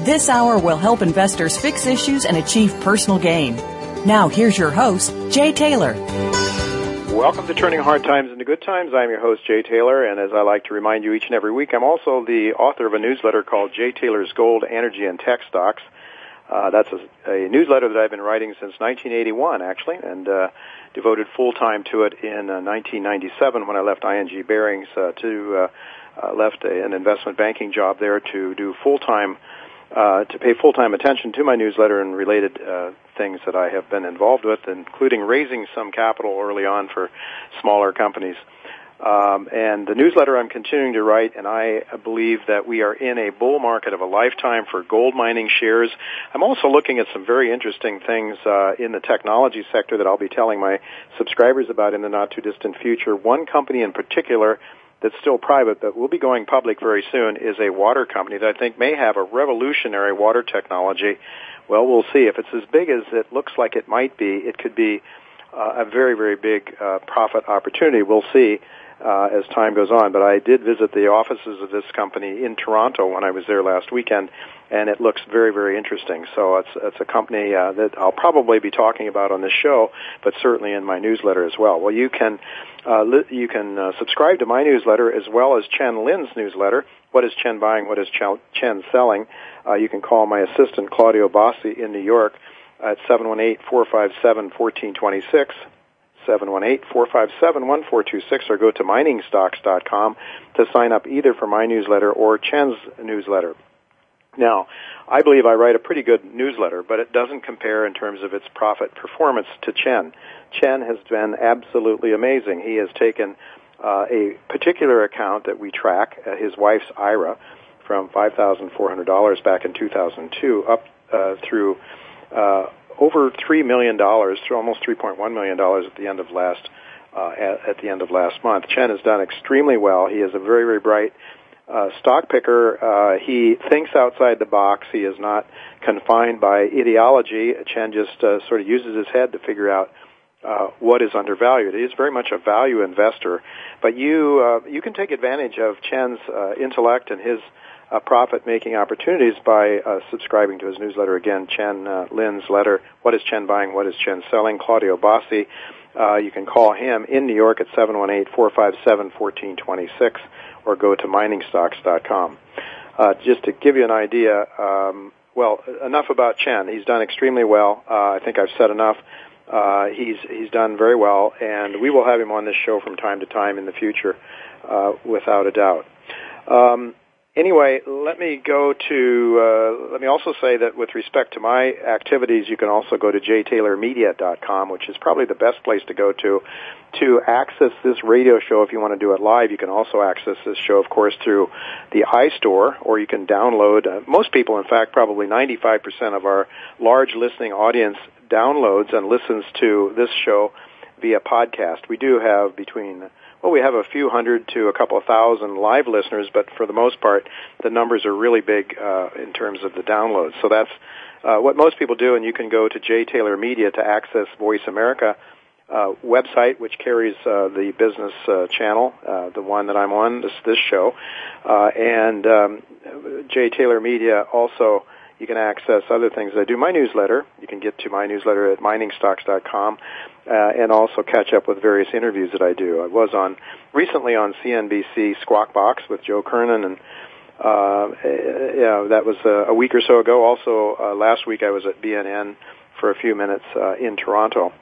This hour will help investors fix issues and achieve personal gain. Now, here's your host, Jay Taylor. Welcome to Turning Hard Times into Good Times. I'm your host, Jay Taylor, and as I like to remind you each and every week, I'm also the author of a newsletter called Jay Taylor's Gold, Energy, and Tech Stocks. Uh, that's a, a, newsletter that I've been writing since 1981, actually, and uh, devoted full time to it in uh, 1997 when I left ING Barings uh, to uh, uh, left a, an investment banking job there to do full time uh, to pay full time attention to my newsletter and related uh, things that I have been involved with, including raising some capital early on for smaller companies. Um, and the newsletter I'm continuing to write, and I believe that we are in a bull market of a lifetime for gold mining shares. I'm also looking at some very interesting things uh, in the technology sector that I'll be telling my subscribers about in the not too distant future. One company in particular that's still private but will be going public very soon is a water company that I think may have a revolutionary water technology. Well, we'll see. If it's as big as it looks like it might be, it could be uh, a very, very big uh, profit opportunity. We'll see uh, as time goes on. But I did visit the offices of this company in Toronto when I was there last weekend, and it looks very, very interesting. So it's it's a company uh, that I'll probably be talking about on this show, but certainly in my newsletter as well. Well, you can uh, li- you can uh, subscribe to my newsletter as well as Chen Lin's newsletter. What is Chen buying? What is Chen selling? Uh, you can call my assistant Claudio Bossi in New York at 718-457-1426 718-457-1426 or go to miningstocks.com to sign up either for my newsletter or Chen's newsletter. Now, I believe I write a pretty good newsletter, but it doesn't compare in terms of its profit performance to Chen. Chen has been absolutely amazing. He has taken uh, a particular account that we track, uh, his wife's IRA, from $5,400 back in 2002 up uh, through uh, over three million dollars, almost three point one million dollars at the end of last uh, at, at the end of last month. Chen has done extremely well. He is a very very bright uh, stock picker. Uh, he thinks outside the box. He is not confined by ideology. Chen just uh, sort of uses his head to figure out uh, what is undervalued. He is very much a value investor, but you uh, you can take advantage of Chen's intellect and his uh, profit-making opportunities by uh, subscribing to his newsletter. Again, Chen uh, Lin's letter, What is Chen Buying? What is Chen Selling? Claudio Bossi. Uh, you can call him in New York at 718-457-1426 or go to miningstocks.com. Uh, just to give you an idea, um, well, enough about Chen. He's done extremely well. Uh, I think I've said enough. Uh, he's he's done very well, and we will have him on this show from time to time in the future, uh, without a doubt. Um, anyway, let me go to, uh, let me also say that with respect to my activities, you can also go to jtaylormedia.com, which is probably the best place to go to to access this radio show if you want to do it live. You can also access this show, of course, through the iStore, or you can download. Uh, most people, in fact, probably 95% of our large listening audience downloads and listens to this show via podcast. We do have between well, we have a few hundred to a couple of thousand live listeners, but for the most part, the numbers are really big uh, in terms of the downloads. So that's uh, what most people do, and you can go to J Taylor Media to access Voice America uh, website, which carries uh, the business uh, channel, uh, the one that I'm on, this this show, uh, and um, J Taylor Media also. You can access other things. I do my newsletter. You can get to my newsletter at miningstocks.com, uh, and also catch up with various interviews that I do. I was on recently on CNBC Squawk Box with Joe Kernen, and uh, yeah, that was a, a week or so ago. Also, uh, last week I was at BNN for a few minutes uh, in Toronto.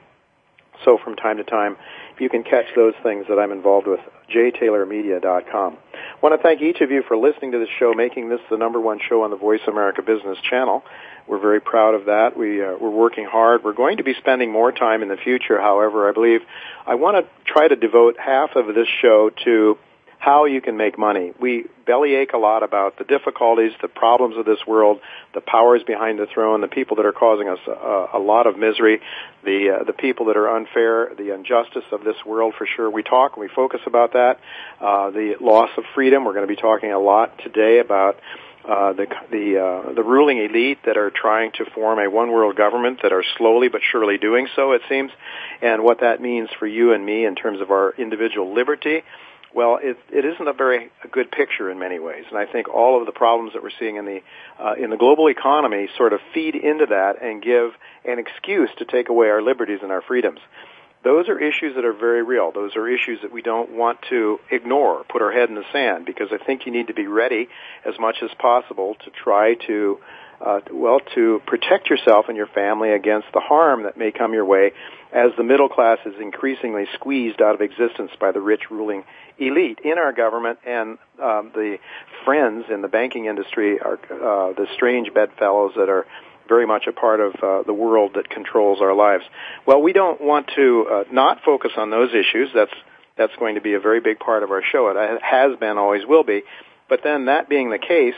So from time to time, you can catch those things that I'm involved with. jtaylormedia.com. I want to thank each of you for listening to this show, making this the number one show on the Voice America Business Channel. We're very proud of that. We uh, we're working hard. We're going to be spending more time in the future. However, I believe I want to try to devote half of this show to how you can make money. We bellyache a lot about the difficulties, the problems of this world, the powers behind the throne, the people that are causing us a, a lot of misery, the uh, the people that are unfair, the injustice of this world for sure. We talk and we focus about that. Uh, the loss of freedom. We're going to be talking a lot today about. Uh, the the uh, the ruling elite that are trying to form a one world government that are slowly but surely doing so it seems, and what that means for you and me in terms of our individual liberty, well, it, it isn't a very a good picture in many ways, and I think all of the problems that we're seeing in the uh, in the global economy sort of feed into that and give an excuse to take away our liberties and our freedoms. Those are issues that are very real. Those are issues that we don't want to ignore, put our head in the sand, because I think you need to be ready as much as possible to try to uh, well, to protect yourself and your family against the harm that may come your way as the middle class is increasingly squeezed out of existence by the rich ruling elite in our government and um, the friends in the banking industry are uh, the strange bedfellows that are very much a part of uh, the world that controls our lives. Well, we don't want to uh, not focus on those issues. That's that's going to be a very big part of our show. It has been, always will be. But then, that being the case,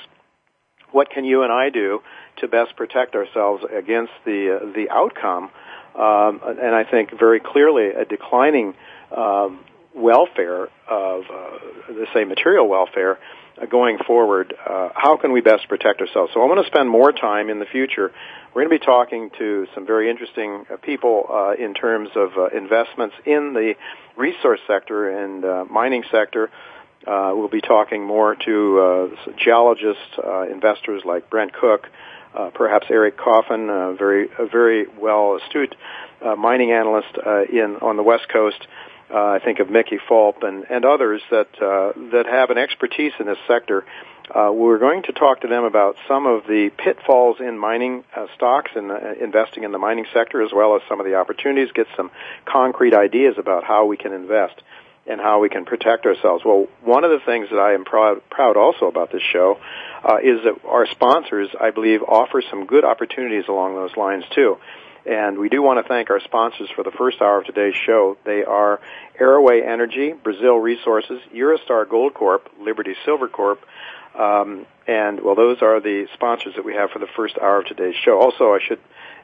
what can you and I do to best protect ourselves against the uh, the outcome? Um, and I think very clearly a declining um, welfare of, uh, say, material welfare uh, going forward. Uh, how can we best protect ourselves? So I want to spend more time in the future. We're going to be talking to some very interesting uh, people uh, in terms of uh, investments in the resource sector and mining sector. Uh, we'll be talking more to uh, geologists, uh, investors like Brent Cook, uh, perhaps Eric Coffin, a very a very well astute uh, mining analyst uh, in on the West Coast. Uh, I think of Mickey Fulp and, and others that uh, that have an expertise in this sector. Uh, we're going to talk to them about some of the pitfalls in mining uh, stocks and investing in the mining sector, as well as some of the opportunities. Get some concrete ideas about how we can invest and how we can protect ourselves. Well, one of the things that I am proud, proud also about this show uh, is that our sponsors, I believe, offer some good opportunities along those lines too. And we do want to thank our sponsors for the first hour of today's show. They are Airway Energy, Brazil Resources, Eurostar Gold Corp, Liberty Silver Corp, um, and well, those are the sponsors that we have for the first hour of today's show. Also, I should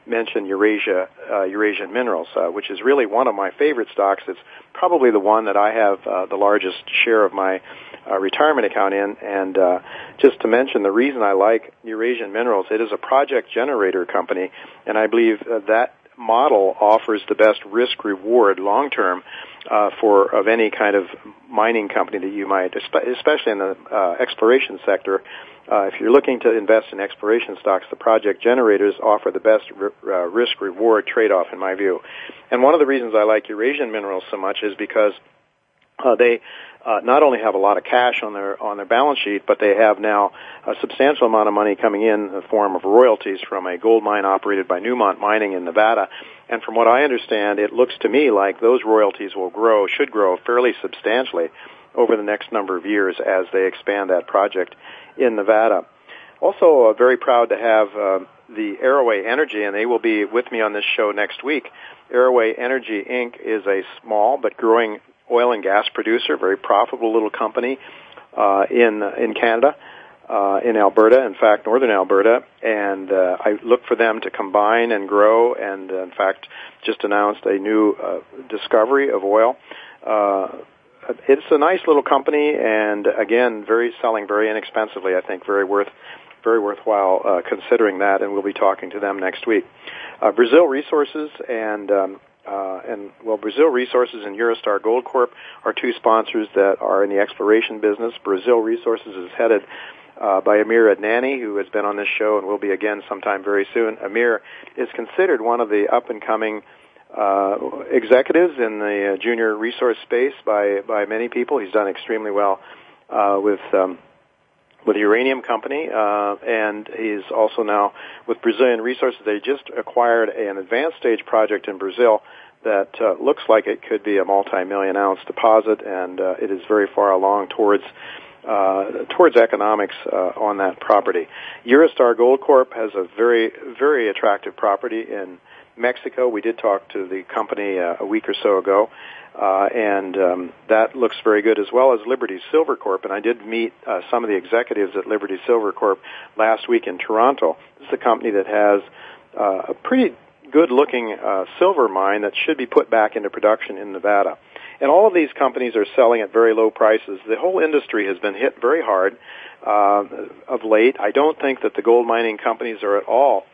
mention Eurasia, uh, Eurasian Minerals, uh, which is really one of my favorite stocks. It's probably the one that I have uh, the largest share of my uh, retirement account in. And uh, just to mention the reason I like Eurasian Minerals, it is a project generator company, and I believe uh, that model offers the best risk reward long term uh, for of any kind of mining company that you might, especially in the uh, exploration sector. Uh, if you're looking to invest in exploration stocks, the project generators offer the best r- uh, risk reward trade off, in my view. And one of the reasons I like Eurasian Minerals so much is because uh, they uh, not only have a lot of cash on their on their balance sheet, but they have now a substantial amount of money coming in in the form of royalties from a gold mine operated by Newmont Mining in Nevada. And from what I understand, it looks to me like those royalties will grow, should grow fairly substantially over the next number of years as they expand that project in Nevada. Also, uh, very proud to have uh, the Arroway Energy, and they will be with me on this show next week. Arroway Energy Inc. is a small but growing oil and gas producer, very profitable little company uh, in in Canada, uh, in Alberta, in fact, northern Alberta, and uh, I look for them to combine and grow, and uh, in fact, just announced a new uh, discovery of oil. Uh, it's a nice little company, and again, very selling very inexpensively. I think very worth very worthwhile uh, considering that, and we'll be talking to them next week. Uh, Brazil Resources and um, uh, and well, Brazil Resources and Eurostar Gold Corp are two sponsors that are in the exploration business. Brazil Resources is headed uh, by Amir Adnani, who has been on this show and will be again sometime very soon. Amir is considered one of the up and coming uh, executives in the uh, junior resource space by by many people. He's done extremely well uh, with. Um, with the uranium company, uh, and he's also now with Brazilian Resources. They just acquired an advanced stage project in Brazil that uh, looks like it could be a multi-million ounce deposit, and uh, it is very far along towards uh, towards economics uh, on that property. Eurostar Gold Corp has a very very attractive property in Mexico. We did talk to the company uh, a week or so ago, uh, and um, that looks very good as well as Liberty Silver Corp. And I did meet uh, some of the executives at Liberty Silver Corp last week in Toronto. This is a company that has uh, a pretty good looking uh, silver mine that should be put back into production in Nevada. And all of these companies are selling at very low prices. The whole industry has been hit very hard uh, of late. I don't think that the gold mining companies are at all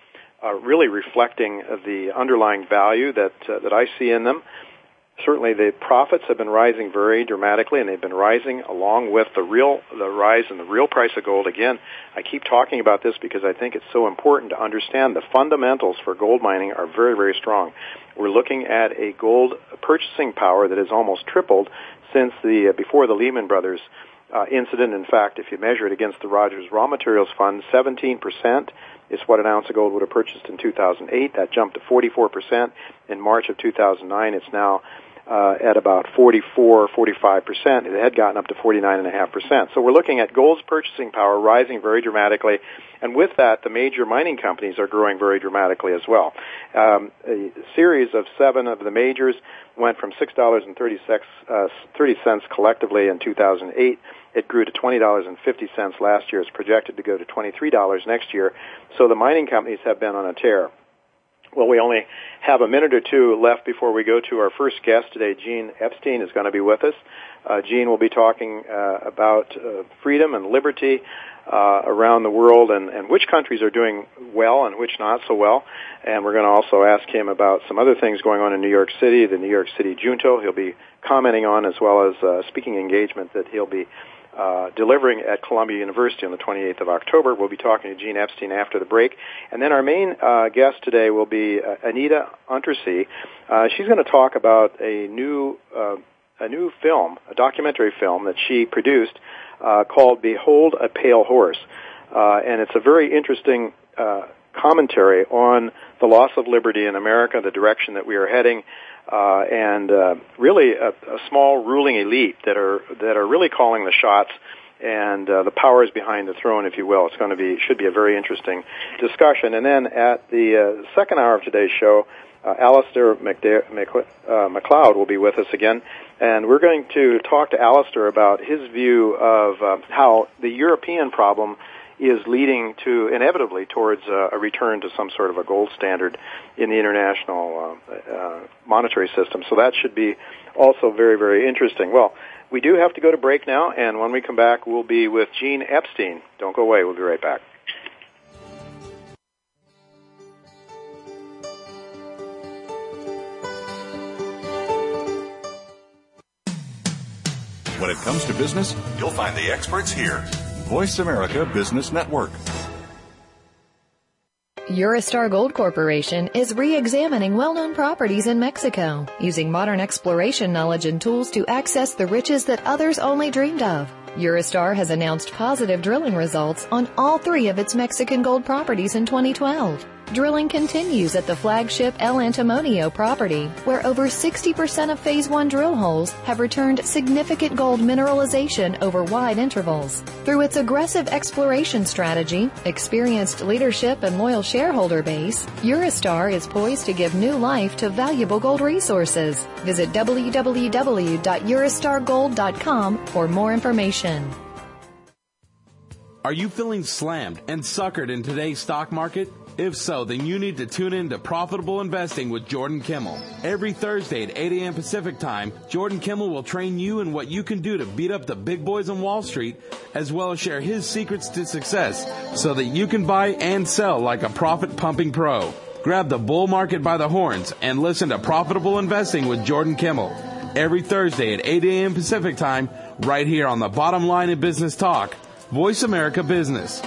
uh, really reflecting the underlying value that uh, that I see in them. Certainly the profits have been rising very dramatically and they've been rising along with the real the rise in the real price of gold. Again i keep talking about this because i think it's so important to understand the fundamentals for gold mining are very very strong. We're looking at a gold purchasing power that has almost tripled since the uh, before the lehman brothers uh, incident in fact if you measure it against the rogers raw materials fund 17% is what an ounce of gold would have purchased in 2008. That jumped to 44% in March of 2009. It's now uh, at about 44, 45 percent. It had gotten up to 49.5 percent. So we're looking at gold's purchasing power rising very dramatically, and with that, the major mining companies are growing very dramatically as well. Um, a series of seven of the majors went from six dollars and uh, cents collectively in 2008. It grew to twenty dollars and fifty cents last year. It's projected to go to twenty three dollars next year. So the mining companies have been on a tear. Well, we only have a minute or two left before we go to our first guest today. Gene Epstein is going to be with us. Uh, Gene will be talking uh, about uh, freedom and liberty uh, around the world and, and which countries are doing well and which not so well. And we're going to also ask him about some other things going on in New York City, the New York City Junto. He'll be commenting on as well as uh, speaking engagement that he'll be uh, delivering at Columbia University on the 28th of October. We'll be talking to Gene Epstein after the break. And then our main uh, guest today will be uh, Anita Untersee. Uh, she's going to talk about a new, uh, a new film, a documentary film that she produced uh, called Behold a Pale Horse. and it's a very interesting commentary on the loss of liberty in America, the direction that we are heading, uh, and uh, really a, a small ruling elite that are that are really calling the shots and uh, the powers behind the throne, if you will. It's going to be should be a very interesting discussion. And then at the uh, second hour of today's show, uh, Alasdair McDa- Mc- uh, Macleod will be with us again, and we're going to talk to Alasdair about his view of uh, how the European problem is leading to inevitably towards uh, a return to some sort of a gold standard in the international uh, uh, monetary system. So that should be also very, very interesting. Well, we do have to go to break now, and when we come back, we'll be with Gene Epstein. Don't go away. We'll be right back. When it comes to business, you'll find the experts here. Voice America Business Network. Eurostar Gold Corporation is re-examining well-known properties in Mexico using modern exploration knowledge and tools to access the riches that others only dreamed of. Eurostar has announced positive drilling results on all three of its Mexican gold properties in 2012. Drilling continues at the flagship El Antimonio property, where over 60% of Phase 1 drill holes have returned significant gold mineralization over wide intervals. Through its aggressive exploration strategy, experienced leadership, and loyal shareholder base, Eurostar is poised to give new life to valuable gold resources. Visit www.eurostargold.com for more information. Are you feeling slammed and suckered in today's stock market? If so, then you need to tune in to Profitable Investing with Jordan Kimmel. Every Thursday at 8 a.m. Pacific Time, Jordan Kimmel will train you in what you can do to beat up the big boys on Wall Street, as well as share his secrets to success so that you can buy and sell like a profit pumping pro. Grab the bull market by the horns and listen to Profitable Investing with Jordan Kimmel. Every Thursday at 8 a.m. Pacific Time, right here on the bottom line in business talk, Voice America Business.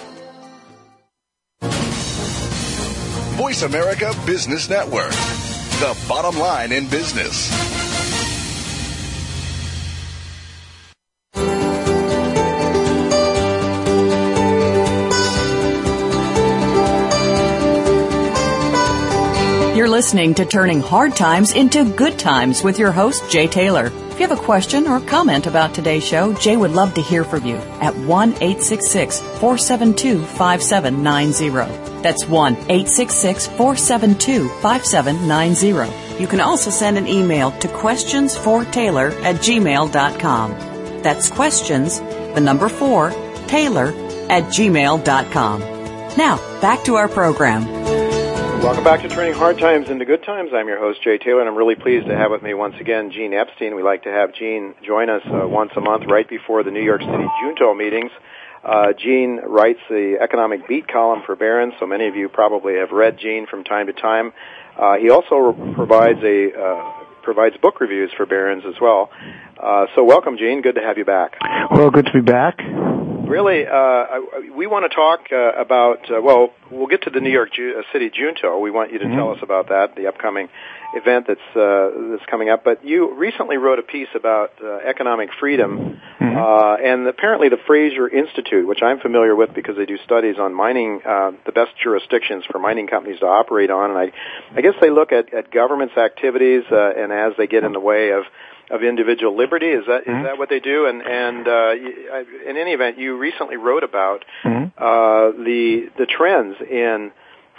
Voice America Business Network, the bottom line in business. You're listening to Turning Hard Times into Good Times with your host, Jay Taylor. If you have a question or comment about today's show, Jay would love to hear from you at 1 866 472 5790. That's 1 866 472 5790. You can also send an email to questionsfortaylor at gmail.com. That's questions, the number 4, Taylor at gmail.com. Now, back to our program. Welcome back to Turning Hard Times into Good Times. I'm your host, Jay Taylor, and I'm really pleased to have with me once again Gene Epstein. We like to have Gene join us uh, once a month right before the New York City Junto meetings. Uh, Gene writes the economic beat column for Barron's, so many of you probably have read Gene from time to time. Uh, he also re- provides a uh, provides book reviews for Barron's as well. Uh, so welcome, Gene. Good to have you back. Well, good to be back really, uh, we want to talk uh, about. Uh, well, we'll get to the New York Ju- uh, City Junto. We want you to mm-hmm. tell us about that, the upcoming event that's uh, that's coming up. But you recently wrote a piece about uh, economic freedom, mm-hmm. uh, and apparently the Fraser Institute, which I'm familiar with because they do studies on mining, uh, the best jurisdictions for mining companies to operate on, and I, I guess they look at, at government's activities, uh, and as they get in the way of of individual liberty. Is that mm-hmm. is that what they do? And and uh, in any event, you recently wrote about mm-hmm. uh, the the trends in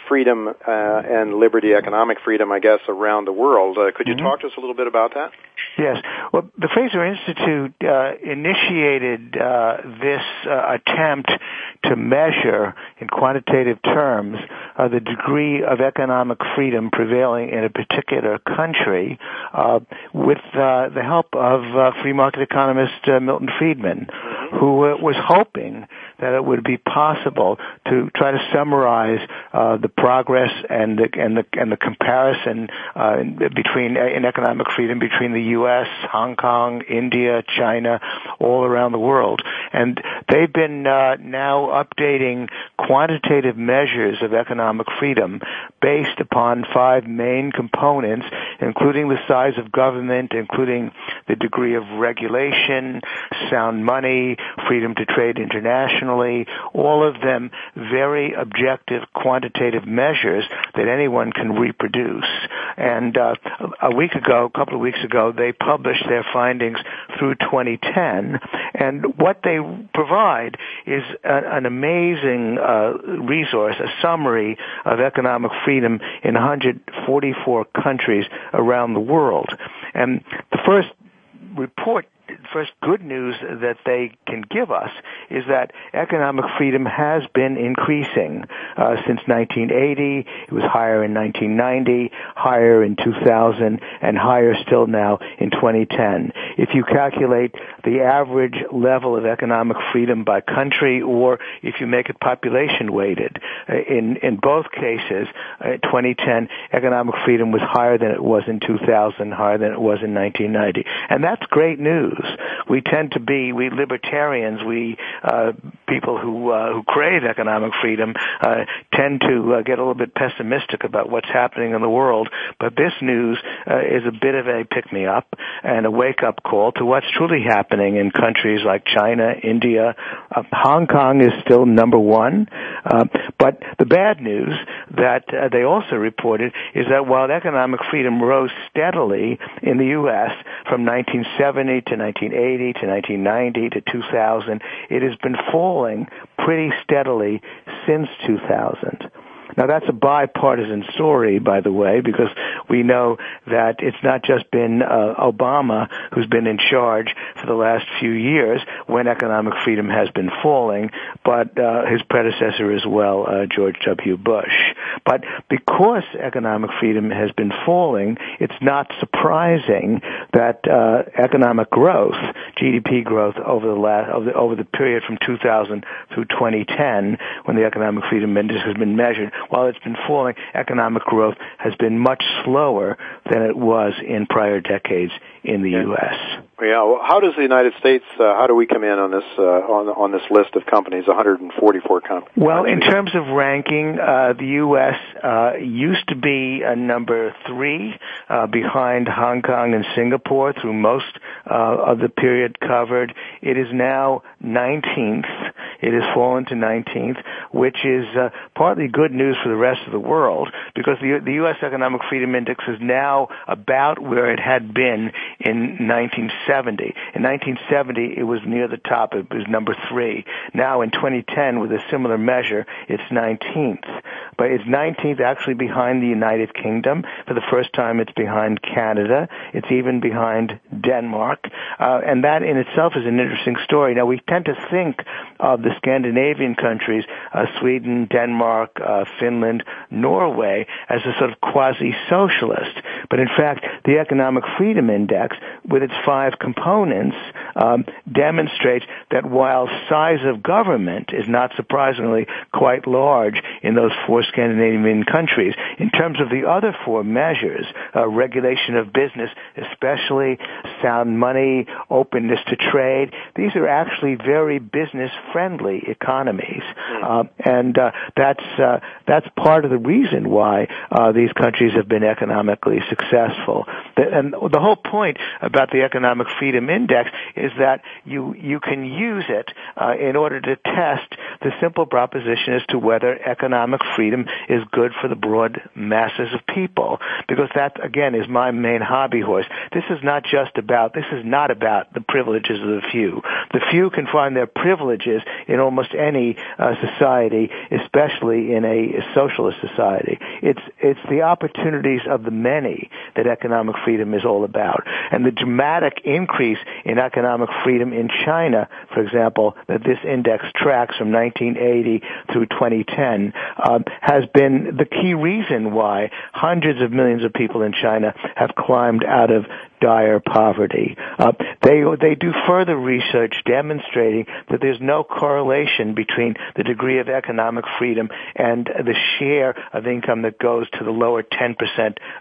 freedom uh, and liberty, economic freedom, I guess, around the world. Uh, could you mm-hmm. talk to us a little bit about that? Yes. Well, the Fraser Institute uh, initiated uh, this uh, attempt to measure in quantitative terms uh, the degree of economic freedom prevailing in a particular country uh, with uh, the help of free market economist Milton Friedman, mm-hmm. who was hoping that it would be possible to try to summarize the progress and the and the and the comparison between in economic freedom between the U.S., Hong Kong, India, China, all around the world. And they've been uh, now updating quantitative measures of economic freedom based upon five main components, including the size of government, including the degree of regulation, sound money, freedom to trade internationally, all of them very objective quantitative measures that anyone can reproduce. And uh, a week ago, a couple of weeks ago, they published their findings through 2010. And what they provide is a, an amazing uh, resource, a summary of economic freedom in 144 countries around the world. And the first report first good news that they can give us is that economic freedom has been increasing uh, since 1980. It was higher in 1990, higher in 2000, and higher still now in 2010. If you calculate the average level of economic freedom by country, or if you make it population weighted, uh, in in both cases, uh, 2010 economic freedom was higher than it was in 2000, higher than it was in 1990, and that's great news we tend to be we libertarians, we uh, people who uh, who crave economic freedom uh, tend to uh, get a little bit pessimistic about what's happening in the world. But this news uh, is a bit of a pick me up and a wake up call to what's truly happening in countries like China, India. Uh, Hong Kong is still number one, but the bad news that uh, they also reported is that while economic freedom rose steadily in the U.S. from 1970 to 1980 to 1990 to 2000, it has been falling pretty steadily since 2000. Now that's a bipartisan story, by the way, because we know that it's not just been uh, Obama who's been in charge for the last few years when economic freedom has been falling, but uh, his predecessor as well, uh, George W. Bush. But because economic freedom has been falling, it's not surprising that uh, economic growth, GDP growth over the last over the, over the period from 2000 through 2010, when the economic freedom index has been measured, while it's been falling, economic growth has been much slower than it was in prior decades in the. U.S. Yeah. Well, how does the United States? Uh, how do we come in on this uh, on on this list of companies? 144 companies. Well, in terms of ranking, uh, the U.S. Uh, used to be number three uh, behind Hong Kong and Singapore through most uh, of the period covered. It is now 19th. It has fallen to 19th, which is uh, partly good news for the rest of the world because the, the U.S. Economic Freedom Index is now about where it had been in 1970. In 1970, it was near the top. It was number three. Now in 2010, with a similar measure, it's 19th. But it's 19th actually behind the United Kingdom. For the first time, it's behind Canada. It's even behind Denmark. Uh, and that in itself is an interesting story. Now, we tend to think of the Scandinavian countries, uh, Sweden, Denmark, uh, Finland, Norway, as a sort of quasi-socialist. But in fact, the Economic Freedom Index, with its five components, um, demonstrates that while size of government is not surprisingly quite large in those four Scandinavian countries, in terms of the other four measures, uh, regulation of business, especially sound money, openness to trade, these are actually very business-friendly economies, uh, and uh, that's uh, that's part of the reason why uh, these countries have been economically successful. The- And the whole point about the Economic Freedom Index is that you you can use it uh, in order to test the simple proposition as to whether economic freedom is good for the broad masses of people. Because that again is my main hobby horse. This is not just about this is not about the privileges of the few. The few can find their privileges in almost any uh, society, especially in a socialist society. It's it's the opportunities of the many that economic freedom is all about. And the dramatic increase in economic freedom in China, for example, that this index tracks from 1980 through 2010, um, has been the key reason why hundreds of millions of people in China have climbed out of dire poverty. Uh, they they do further research demonstrating that there's no correlation between the degree of economic freedom and the share of income that goes to the lower 10%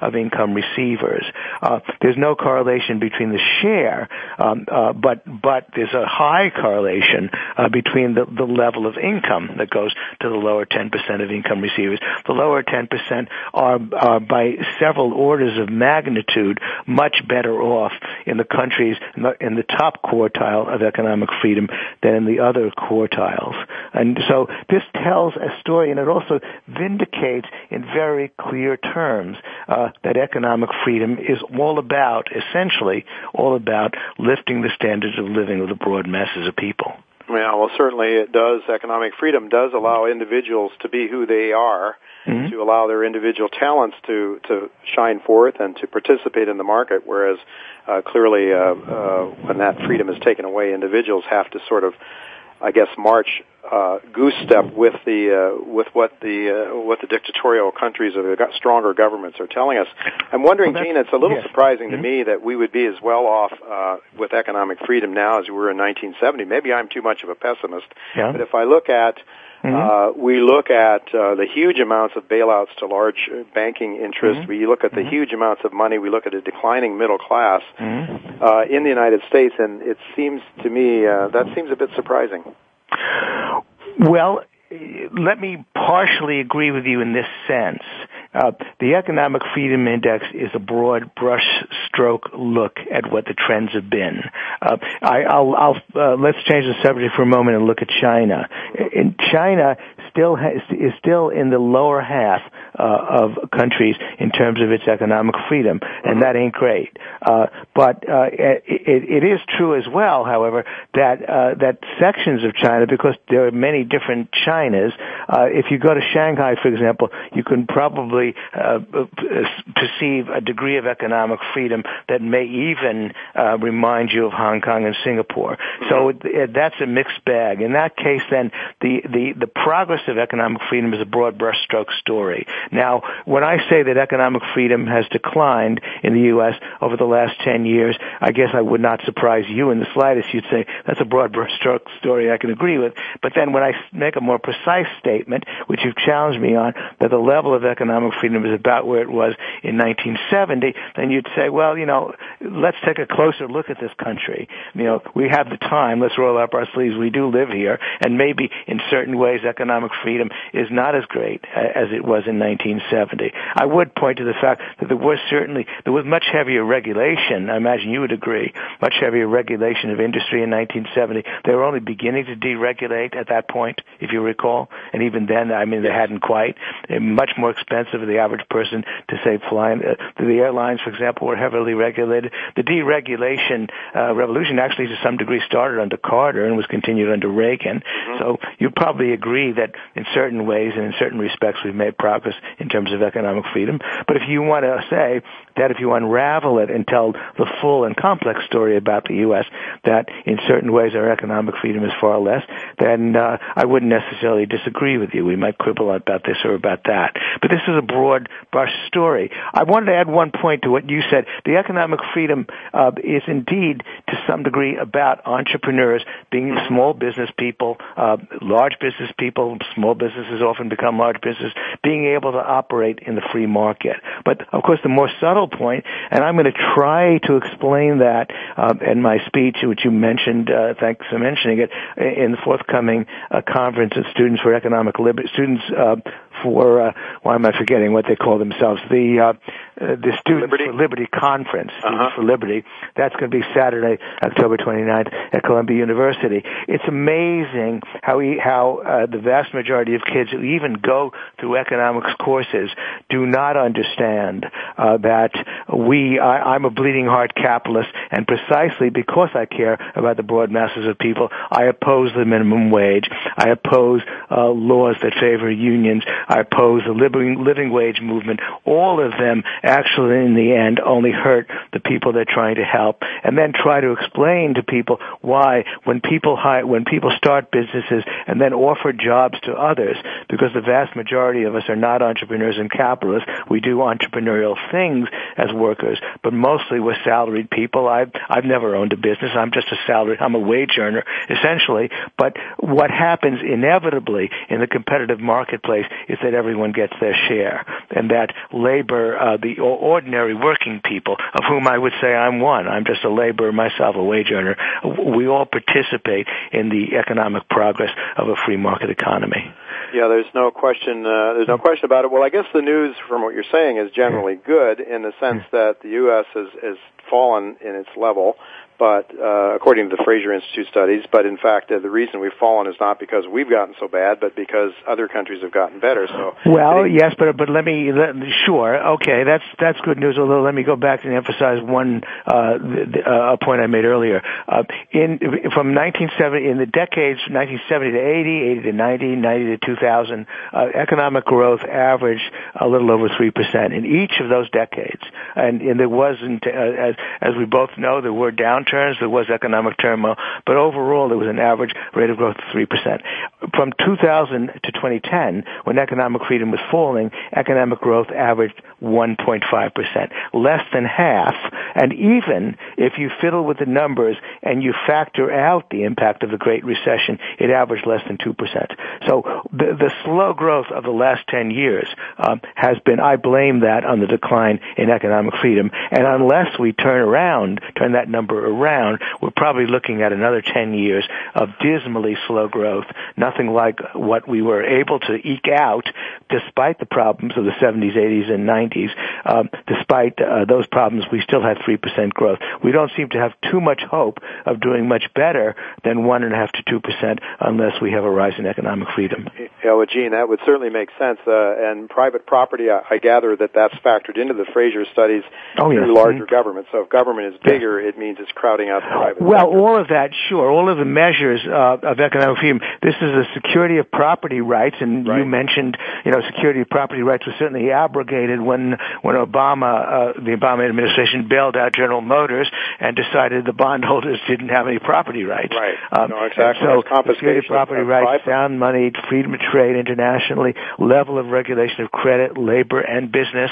of income receivers. Uh, there's no correlation between the share, um, uh, but but there's a high correlation uh, between the, the level of income that goes to the lower 10% of income receivers. The lower 10% are, are by several orders of magnitude much better off in the countries in the, in the top quartile of economic freedom than in the other quartiles. And so this tells a story, and it also vindicates in very clear terms uh, that economic freedom is all about, essentially, all about lifting the standards of living of the broad masses of people. Yeah, well, certainly it does. Economic freedom does allow individuals to be who they are, Mhm. to allow their individual talents to to shine forth and to participate in the market. Whereas, uh, clearly, uh, uh, when that freedom is taken away, individuals have to sort of, I guess, march uh, goose step with the uh, with what the uh, what the dictatorial countries or the stronger governments are telling us. I'm wondering, Well, Gene, it's a little yes. surprising to Mhm. me that we would be as well off uh, with economic freedom now as we were in 1970. Maybe I'm too much of a pessimist, Yeah. but if I look at Mhm. uh, we look at uh, the huge amounts of bailouts to large uh, banking interests. Mhm. We look at the Mhm. huge amounts of money. We look at a declining middle class Mhm. uh, in the United States, and it seems to me uh, that seems a bit surprising. Well, let me partially agree with you in this sense the Economic Freedom Index is a broad brush stroke look at what the trends have been. Uh, uh, let's change the subject for a moment and look at China. In China, is still in the lower half uh, of countries in terms of its economic freedom, and that ain't great. Uh, but uh, it, is true as well, however, that uh, that sections of China, because there are many different Chinas. Uh, if you go to Shanghai, for example, you can probably uh, perceive a degree of economic freedom that may even remind you of Hong Kong and Singapore. So it, that's a mixed bag. In that case, then the the the progress of economic freedom is a broad brushstroke story. Now, when I say that economic freedom has declined in the U.S. over the last 10 years, I guess I would not surprise you in the slightest. You'd say that's a broad brushstroke story I can agree with. But then when I make a more precise statement, which you've challenged me on, that the level of economic freedom is about where it was in 1970, then you'd say, well, you know, let's take a closer look at this country. You know, we have the time. Let's roll up our sleeves. We do live here. And maybe in certain ways economic freedom is not as great uh, as it was in 1970. I would point to the fact that there was certainly, there was much heavier regulation. I imagine you would agree, much heavier regulation of industry in 1970. They were only beginning to deregulate at that point, if you recall. And even then, I mean, they hadn't quite. Much more expensive for the average person to say flying. Uh, the airlines, for example, were heavily regulated. The deregulation uh, revolution actually to some degree started under Carter and was continued under Reagan. Mm-hmm. So you probably agree that in certain ways and in certain respects we've made progress in terms of economic freedom. But if you want to say that if you unravel it and tell the full and complex story about the U.S., that in certain ways our economic freedom is far less, then uh, I wouldn't necessarily disagree with you. We might quibble about this or about that. But this is a broad brush story. I wanted to add one point to what you said. The economic freedom uh, is indeed, to some degree, about entrepreneurs being small business people, uh, large business people, small businesses often become large business, being able to operate in the free market. But of course, the more subtle point, and I'm going to try to explain that uh, in my speech, which you mentioned. Uh, thanks for mentioning it in the forthcoming uh, conference of Students for Economic Liberty. Students uh, for uh, why am I forgetting what they call themselves? The uh, uh, the Students Liberty. for Liberty Conference, Students uh-huh. for Liberty. That's going to be Saturday, October 29th at Columbia University. It's amazing how he, how uh, the vast majority of kids who even go through economics courses do not understand uh, that we. I, I'm a bleeding heart capitalist, and precisely because I care about the broad masses of people, I oppose the minimum wage. I oppose uh, laws that favor unions. I oppose the living, living wage movement. All of them actually in the end only hurt the people they're trying to help and then try to explain to people why when people hire, when people start businesses and then offer jobs to others because the vast majority of us are not entrepreneurs and capitalists. We do entrepreneurial things as workers but mostly we're salaried people. I've I've never owned a business. I'm just a salaried I'm a wage earner essentially. But what happens inevitably in the competitive marketplace is that everyone gets their share and that labor uh, the ordinary working people, of whom I would say I'm one. I'm just a laborer myself, a wage earner. We all participate in the economic progress of a free market economy. Yeah, there's no question. Uh, there's no question about it. Well, I guess the news from what you're saying is generally good in the sense that the U.S. has, has fallen in its level but uh, according to the Fraser Institute studies. But in fact, uh, the reason we've fallen is not because we've gotten so bad, but because other countries have gotten better. So well, yes, but but let me let, sure, okay, that's that's good news. Although let me go back and emphasize one uh, the, uh, point I made earlier. Uh, in from 1970 in the decades 1970 to 80, 80 to 90, 90 to 2000, uh, economic growth averaged a little over three percent in each of those decades, and, and there wasn't uh, as as we both know there were down downturns, there was economic turmoil, but overall there was an average rate of growth of 3%. From 2000 to 2010, when economic freedom was falling, economic growth averaged 1.5%, less than half And even if you fiddle with the numbers and you factor out the impact of the Great Recession, it averaged less than 2%. So the, the slow growth of the last 10 years um, has been, I blame that on the decline in economic freedom. And unless we turn around, turn that number around, we're probably looking at another 10 years of dismally slow growth, nothing like what we were able to eke out despite the problems of the 70s, 80s, and 90s. Um, despite uh, those problems, we still had 3% growth. We don't seem to have too much hope of doing much better than 1.5 to 2% unless we have a rise in economic freedom. Yeah, well, Gene, that would certainly make sense. Uh, and private property, I, I gather that that's factored into the Fraser studies oh, yes. through larger mm-hmm. government. So if government is bigger, it means it's crowding out the private Well, sector. all of that, sure. All of the measures uh, of economic freedom. This is the security of property rights, and right. you mentioned, you know, security of property rights was certainly abrogated when when Obama, uh, the Obama administration, bailed out General Motors and decided the bondholders didn't have any property rights. Right. Um, no, exactly. So security of property rights, sound money, freedom of trade internationally, level of regulation of credit, labor, and business.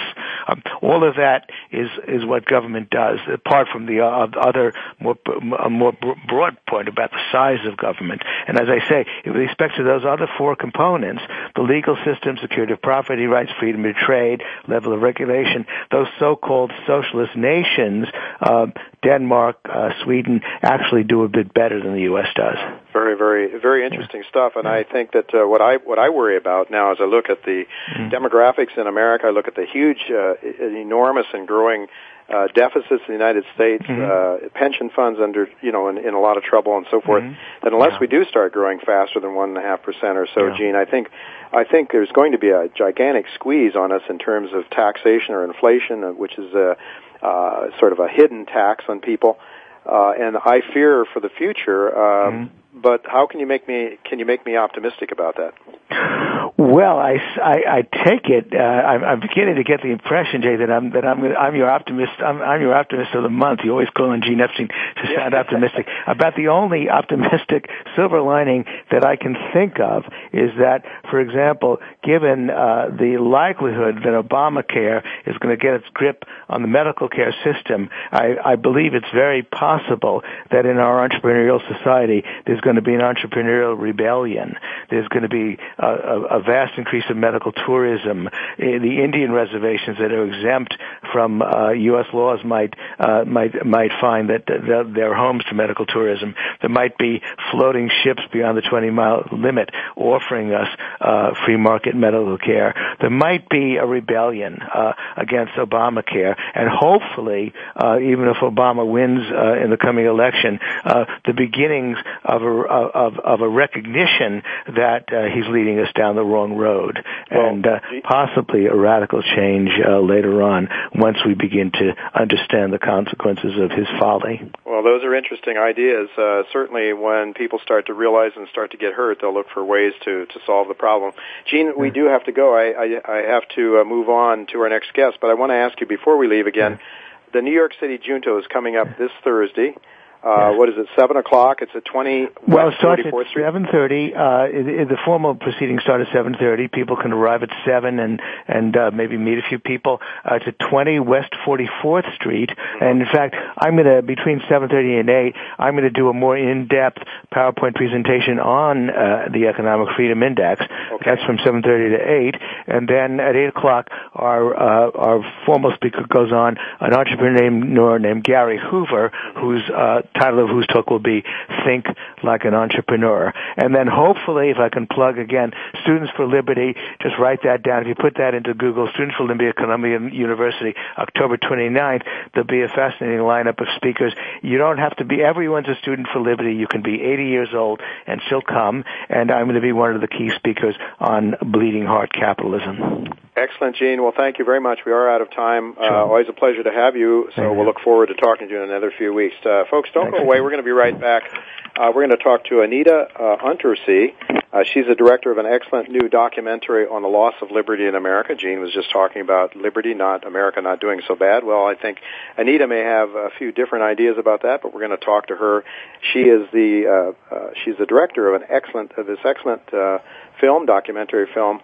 Um, all of that is is what government does. Apart from the uh, other more a more broad point about the size of government, and as I say, with respect to those other four components, the legal system, security of property rights, freedom of trade, level of regulation, those so-called socialist nations, uh, Denmark, uh, Sweden, actually do a bit better than the U.S. does. Very, very, very interesting yeah. stuff. And yeah. I think that uh, what I what I worry about now, as I look at the mm-hmm. demographics in America, I look at the huge, uh, enormous, and growing uh, deficits in the United States, mm-hmm. uh, pension funds under, you know, in, in a lot of trouble and so forth. Mm-hmm. That unless yeah. we do start growing faster than one and a half percent or so, yeah. Gene, I think, I think there's going to be a gigantic squeeze on us in terms of taxation or inflation, uh, which is a, uh, sort of a hidden tax on people. Uh, and I fear for the future. Uh, mm-hmm but how can you make me can you make me optimistic about that? Well, I, I, I take it. Uh, I'm, I'm beginning to get the impression, Jay, that I'm that I'm I'm your optimist. I'm, I'm your optimist of the month. You always call on Gene Epstein to sound optimistic. About the only optimistic silver lining that I can think of is that, for example, given uh, the likelihood that Obamacare is going to get its grip on the medical care system, I, I believe it's very possible that in our entrepreneurial society there's going to be an entrepreneurial rebellion. There's going to be a, a, a vast increase of medical tourism. Eh, the Indian reservations that are exempt from uh, U.S. laws might uh, might might find that they're homes to medical tourism. There might be floating ships beyond the 20 mile limit offering us uh, free market medical care. There might be a rebellion uh, against Obamacare, and hopefully, uh, even if Obama wins uh, in the coming election, uh, the beginnings of a of, of a recognition that uh, he's leading us down the wrong road, well, and uh, possibly a radical change uh, later on once we begin to understand the consequences of his folly. Well, those are interesting ideas. Uh, certainly, when people start to realize and start to get hurt, they'll look for ways to to solve the problem. Gene, we do have to go. I I, I have to uh, move on to our next guest, but I want to ask you before we leave again. The New York City Junto is coming up this Thursday. Uh, what is it? Seven o'clock. It's at twenty. Well, it starts at seven thirty. Uh, the formal proceedings start at seven thirty. People can arrive at seven and and uh, maybe meet a few people. Uh, it's at twenty West Forty Fourth Street. Mm-hmm. And in fact, I'm going to between seven thirty and eight. I'm going to do a more in-depth PowerPoint presentation on uh, the Economic Freedom Index. Okay. That's from seven thirty to eight. And then at eight o'clock, our uh, our formal speaker goes on. An entrepreneur named named Gary Hoover, who's uh, title of whose talk will be Think Like an Entrepreneur. And then hopefully, if I can plug again, Students for Liberty, just write that down. If you put that into Google, Students for Liberty at Columbia University, October 29th, there'll be a fascinating lineup of speakers. You don't have to be, everyone's a student for liberty. You can be 80 years old and still come. And I'm going to be one of the key speakers on bleeding heart capitalism. Excellent, Gene. Well, thank you very much. We are out of time. Uh, sure. Uh, always a pleasure to have you. So we'll look forward to talking to you in another few weeks. Uh, folks, don't go away. We're going to be right back. Uh, we're going to talk to Anita uh, Untersee. Uh, she's the director of an excellent new documentary on the loss of liberty in America. Gene was just talking about liberty, not America not doing so bad. Well, I think Anita may have a few different ideas about that, but we're going to talk to her. She is the uh, uh, she's the director of an excellent of this excellent uh, film, documentary film,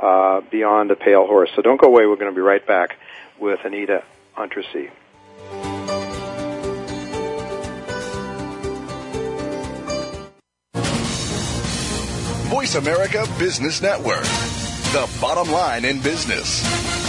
uh, Beyond a Pale Horse. So don't go away. We're going to be right back with Anita Untersee. Voice America Business Network, the bottom line in business.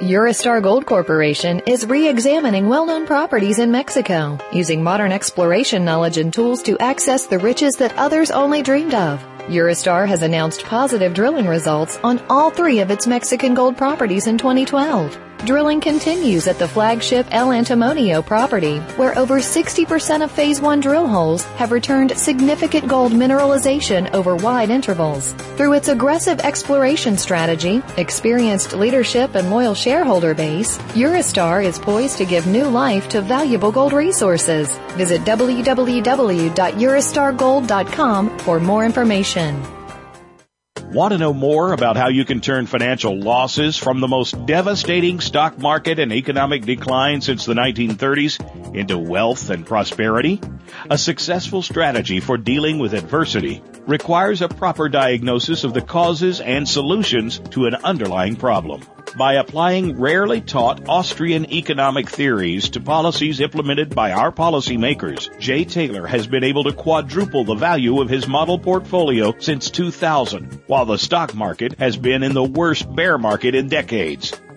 Eurostar Gold Corporation is re-examining well-known properties in Mexico using modern exploration knowledge and tools to access the riches that others only dreamed of. Eurostar has announced positive drilling results on all three of its Mexican gold properties in 2012. Drilling continues at the flagship El Antimonio property, where over 60% of Phase 1 drill holes have returned significant gold mineralization over wide intervals. Through its aggressive exploration strategy, experienced leadership, and loyal shareholder base, Eurostar is poised to give new life to valuable gold resources. Visit www.eurostargold.com for more information. Want to know more about how you can turn financial losses from the most devastating stock market and economic decline since the 1930s into wealth and prosperity? A successful strategy for dealing with adversity requires a proper diagnosis of the causes and solutions to an underlying problem. By applying rarely taught Austrian economic theories to policies implemented by our policymakers, Jay Taylor has been able to quadruple the value of his model portfolio since 2000, while the stock market has been in the worst bear market in decades.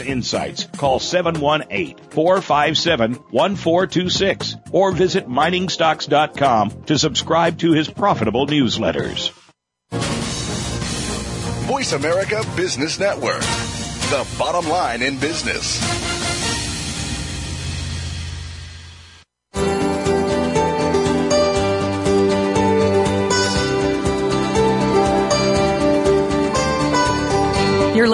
insights, call 718-457-1426 or visit miningstocks.com to subscribe to his profitable newsletters. Voice America Business Network, the bottom line in business.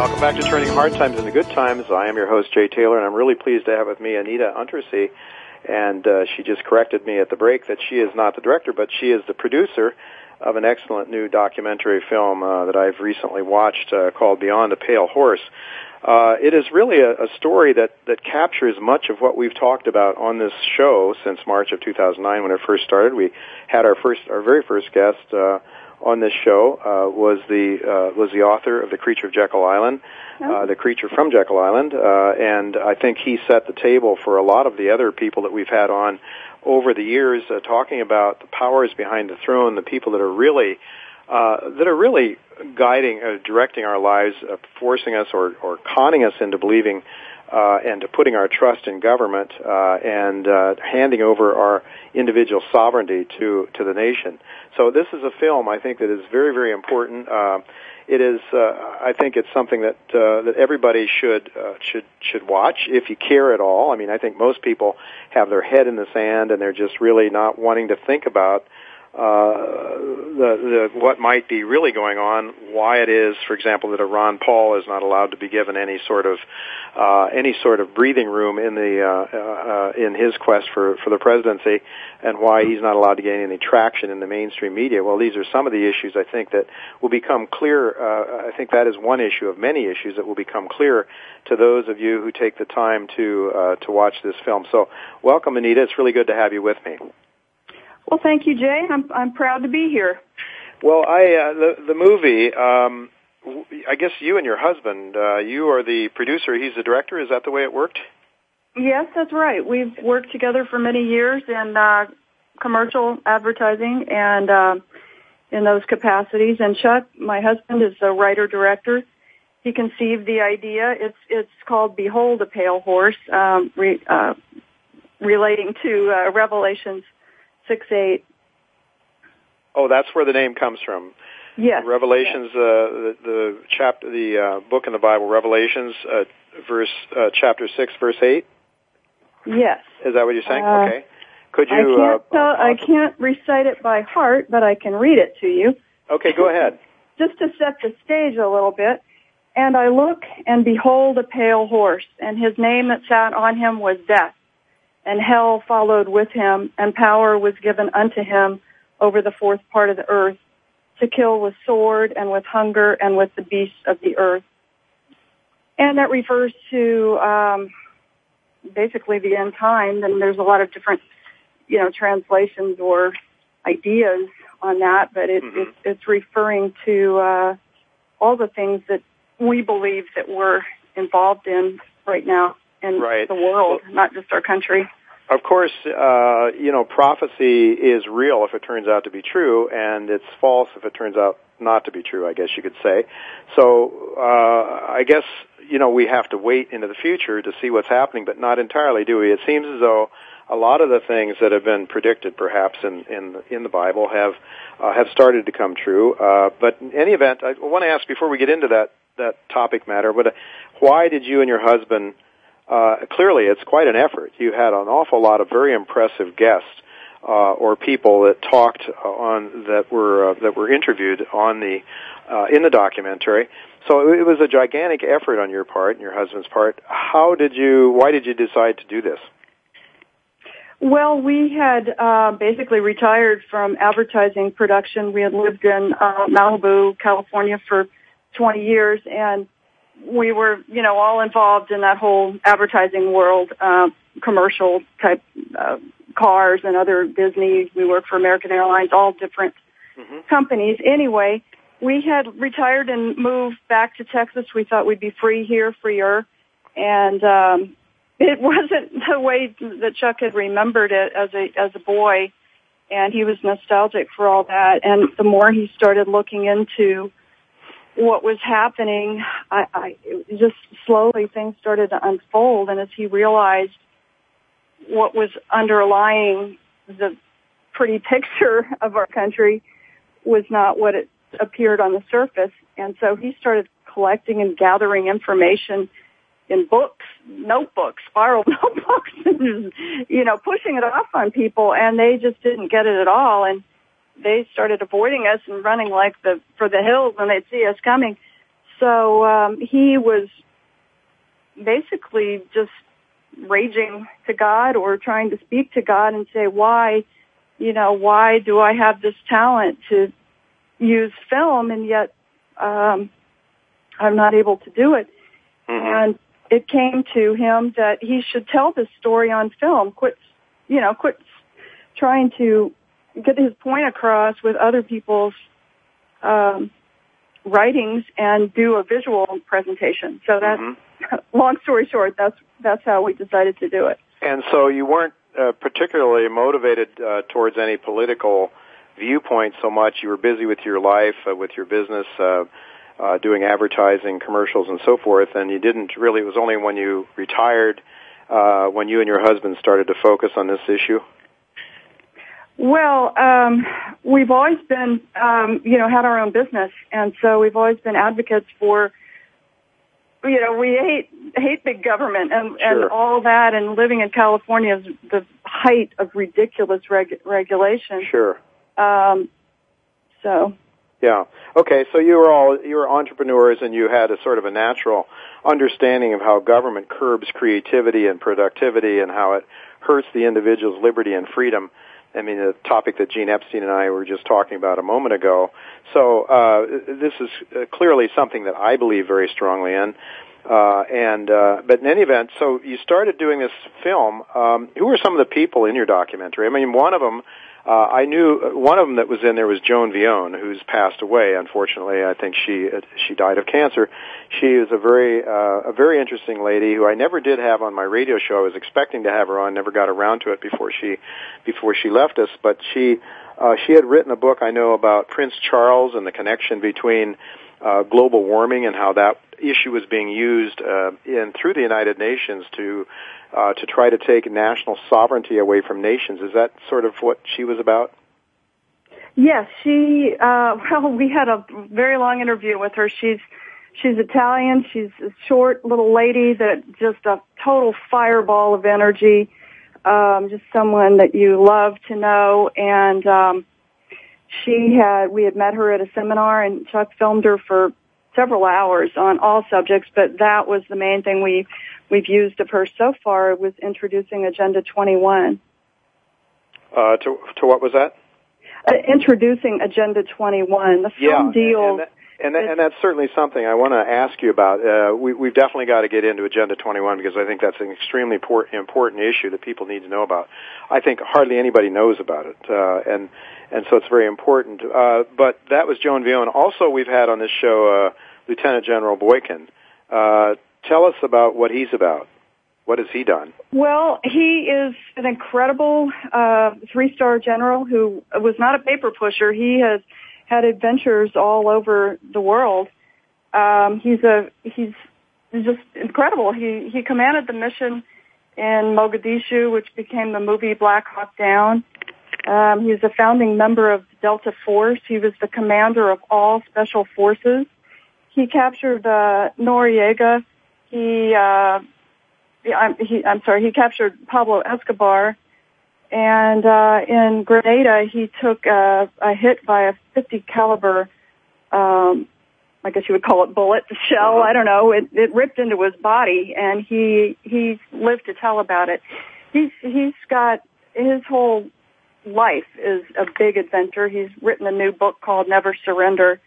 Welcome back to Turning Hard Times into Good Times. I am your host, Jay Taylor, and I'm really pleased to have with me Anita Untersee. And uh, she just corrected me at the break that she is not the director, but she is the producer of an excellent new documentary film uh, that I've recently watched uh, called Beyond the Pale Horse. Uh, it is really a, a story that, that captures much of what we've talked about on this show since March of 2009 when it first started. We had our first, our very first guest, uh, on this show uh, was the uh, was the author of the Creature of Jekyll Island, uh, the creature from Jekyll Island, uh, and I think he set the table for a lot of the other people that we've had on over the years, uh, talking about the powers behind the throne, the people that are really uh, that are really guiding, uh, directing our lives, uh, forcing us or, or conning us into believing uh, and to putting our trust in government uh, and uh, handing over our individual sovereignty to to the nation. So this is a film I think that is very very important. Uh, it is uh, I think it's something that uh, that everybody should uh, should should watch if you care at all. I mean I think most people have their head in the sand and they're just really not wanting to think about the, the what might be really going on, why it is, for example, that a Ron Paul is not allowed to be given any sort of uh, any sort of breathing room in the uh, uh, in his quest for for the presidency, and why he's not allowed to gain any traction in the mainstream media. Well, these are some of the issues I think that will become clear. Uh, I think that is one issue of many issues that will become clear to those of you who take the time to uh, to watch this film. So, welcome, Anita. It's really good to have you with me. Well, thank you, Jay. I'm I'm proud to be here. Well, I uh, the the movie. Um, I guess you and your husband, uh, you are the producer. He's the director. Is that the way it worked? Yes, that's right. We've worked together for many years in uh, commercial advertising and uh, in those capacities. And Chuck, my husband, is the writer director. He conceived the idea. It's it's called "Behold a Pale Horse," um, re, uh, relating to uh, Revelations six eight. Oh, that's where the name comes from. Yes. Revelations, yes. Uh, the, the chapter, the uh, book in the Bible, Revelations, uh, verse, uh, chapter six, verse eight. Yes. Is that what you're saying? Uh, okay. Could you? I can't uh, tell, I can't recite it by heart, but I can read it to you. Okay, go ahead. Just to set the stage a little bit. And I look and behold a pale horse, and his name that sat on him was Death. And hell followed with him, and power was given unto him over the fourth part of the earth to kill with sword and with hunger and with the beasts of the earth. And that refers to um, basically the end time. And there's a lot of different, you know, translations or ideas on that, but it, Mm-hmm. it, it's referring to uh, all the things that we believe that we're involved in right now in Right. the world, not just our country. Of course, uh, you know, prophecy is real if it turns out to be true, and it's false if it turns out not to be true, I guess you could say. So, uh, I guess, you know, we have to wait into the future to see what's happening, but not entirely, do we? It seems as though a lot of the things that have been predicted, perhaps, in, in, in the Bible have, uh, have started to come true. Uh, but in any event, I want to ask before we get into that, that topic matter, but uh, why did you and your husband uh, clearly it's quite an effort. You had an awful lot of very impressive guests uh, or people that talked on that were uh, that were interviewed on the uh, in the documentary. So it was a gigantic effort on your part and your husband's part. How did you? Why did you decide to do this? Well, we had uh, basically retired from advertising production. We had lived in uh, Malibu, California for 20 years, and we were, you know, all involved in that whole advertising world, uh, commercial type uh, cars and other Disney. We worked for American Airlines, all different Mm-hmm. companies. Anyway, we had retired and moved back to Texas. We thought we'd be free here, freer, and um, it wasn't the way that Chuck had remembered it as a as a boy, and he was nostalgic for all that. And the more he started looking into what was happening, I, I just slowly things started to unfold. And as he realized what was underlying the pretty picture of our country was not what it appeared on the surface. And so he started collecting and gathering information in books, notebooks, spiral notebooks, and, you know, pushing it off on people and they just didn't get it at all. And they started avoiding us and running like the, for the hills when they'd see us coming. So, um, he was basically just raging to God or trying to speak to God and say, why, you know, why do I have this talent to use film and yet, um, I'm not able to do it. And it came to him that he should tell this story on film. Quit, you know, quit trying to get his point across with other people's um, writings and do a visual presentation. So that's long story short. That's that's how we decided to do it. And so you weren't uh, particularly motivated uh, towards any political viewpoint so much. You were busy with your life, uh, with your business, uh, uh, doing advertising, commercials, and so forth. And you didn't really. It was only when you retired, uh, when you and your husband started to focus on this issue. Well, um, we've always been, um, you know, had our own business, and so we've always been advocates for, you know, we hate hate big government and and all that, and living in California is the height of ridiculous reg- regulation. Sure. Um, so Yeah. Okay. So you were all you were entrepreneurs, and you had a sort of a natural understanding of how government curbs creativity and productivity, and how it hurts the individual's liberty and freedom. I mean, the topic that Gene Epstein and I were just talking about a moment ago. So uh, this is uh, clearly something that I believe very strongly in. Uh, and uh, but in any event, so you started doing this film. Um, who were some of the people in your documentary? I mean, one of them uh, I knew uh, one of them that was in there was Joan Veon, who's passed away. Unfortunately, I think she uh, she died of cancer. She is a very uh, a very interesting lady who I never did have on my radio show. I was expecting to have her on, never got around to it before she before she left us. But she uh, she had written a book I know about Prince Charles and the connection between uh, global warming and how that issue was being used uh, in through the United Nations to uh, to try to take national sovereignty away from nations. Is that sort of what she was about? Yes, she. Uh, well, we had a very long interview with her. She's she's Italian. She's a short little lady that just a total fireball of energy. Um, just someone that you love to know. And um, she had we had met her at a seminar, and Chuck filmed her for several hours on all subjects. But that was the main thing we we've used of her so far was introducing Agenda 21. Uh, to to what was that? Uh, introducing Agenda 21. The film yeah, deals. And, that, and, that, and that's certainly something I want to ask you about. Uh, we, we've definitely got to get into Agenda 21 because I think that's an extremely important, important issue that people need to know about. I think hardly anybody knows about it, uh, and and so it's very important. Uh, but that was Joan Veon. Also, we've had on this show uh, Lieutenant General Boykin. Uh, tell us about what he's about. What has he done? Well, he is an incredible uh, three-star general who was not a paper pusher. He has had adventures all over the world. Um, he's a he's just incredible. He he commanded the mission in Mogadishu, which became the movie Black Hawk Down. Um, he was a founding member of Delta Force. He was the commander of all special forces. He captured uh, Noriega. He uh, I'm, he, I'm sorry, he captured Pablo Escobar, and uh, in Grenada he took a, a hit by a 50 caliber, um, I guess you would call it bullet, shell. I don't know. It, it ripped into his body, and he he lived to tell about it. He's he's got his whole life is a big adventure. He's written a new book called Never Surrender.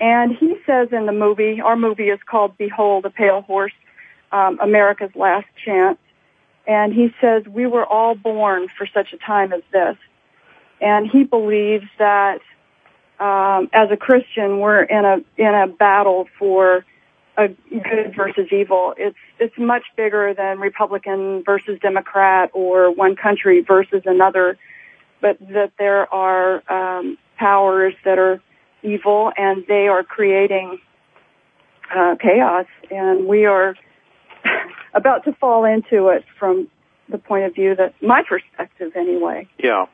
And he says in the movie, our movie is called Behold a Pale Horse um, America's Last Chance. And he says, we were all born for such a time as this. And he believes that um, as a Christian, we're in a in a battle for a good versus evil. It's it's much bigger than Republican versus Democrat or one country versus another, but that there are um, powers that are evil and they are creating uh, chaos, and we are about to fall into it from the point of view that my perspective anyway. Yeah.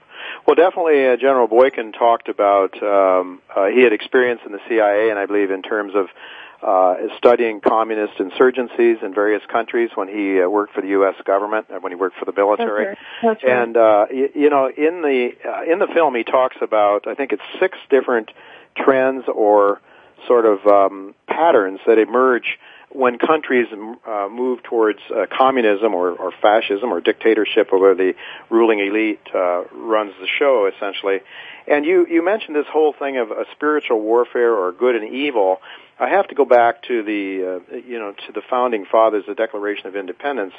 Well, definitely, uh, General Boykin talked about um, uh, he had experience in the CIA, and I believe in terms of uh, studying communist insurgencies in various countries when he uh, worked for the U.S. government and when he worked for the military. That's right. That's right. And uh, you, you know, in the uh, in the film, he talks about I think it's six different trends or sort of um, patterns that emerge when countries uh, move towards uh, communism or, or fascism or dictatorship, or where the ruling elite uh, runs the show, essentially. And you you mentioned this whole thing of a spiritual warfare or good and evil. I have to go back to the uh, you know to the founding fathers, the Declaration of Independence,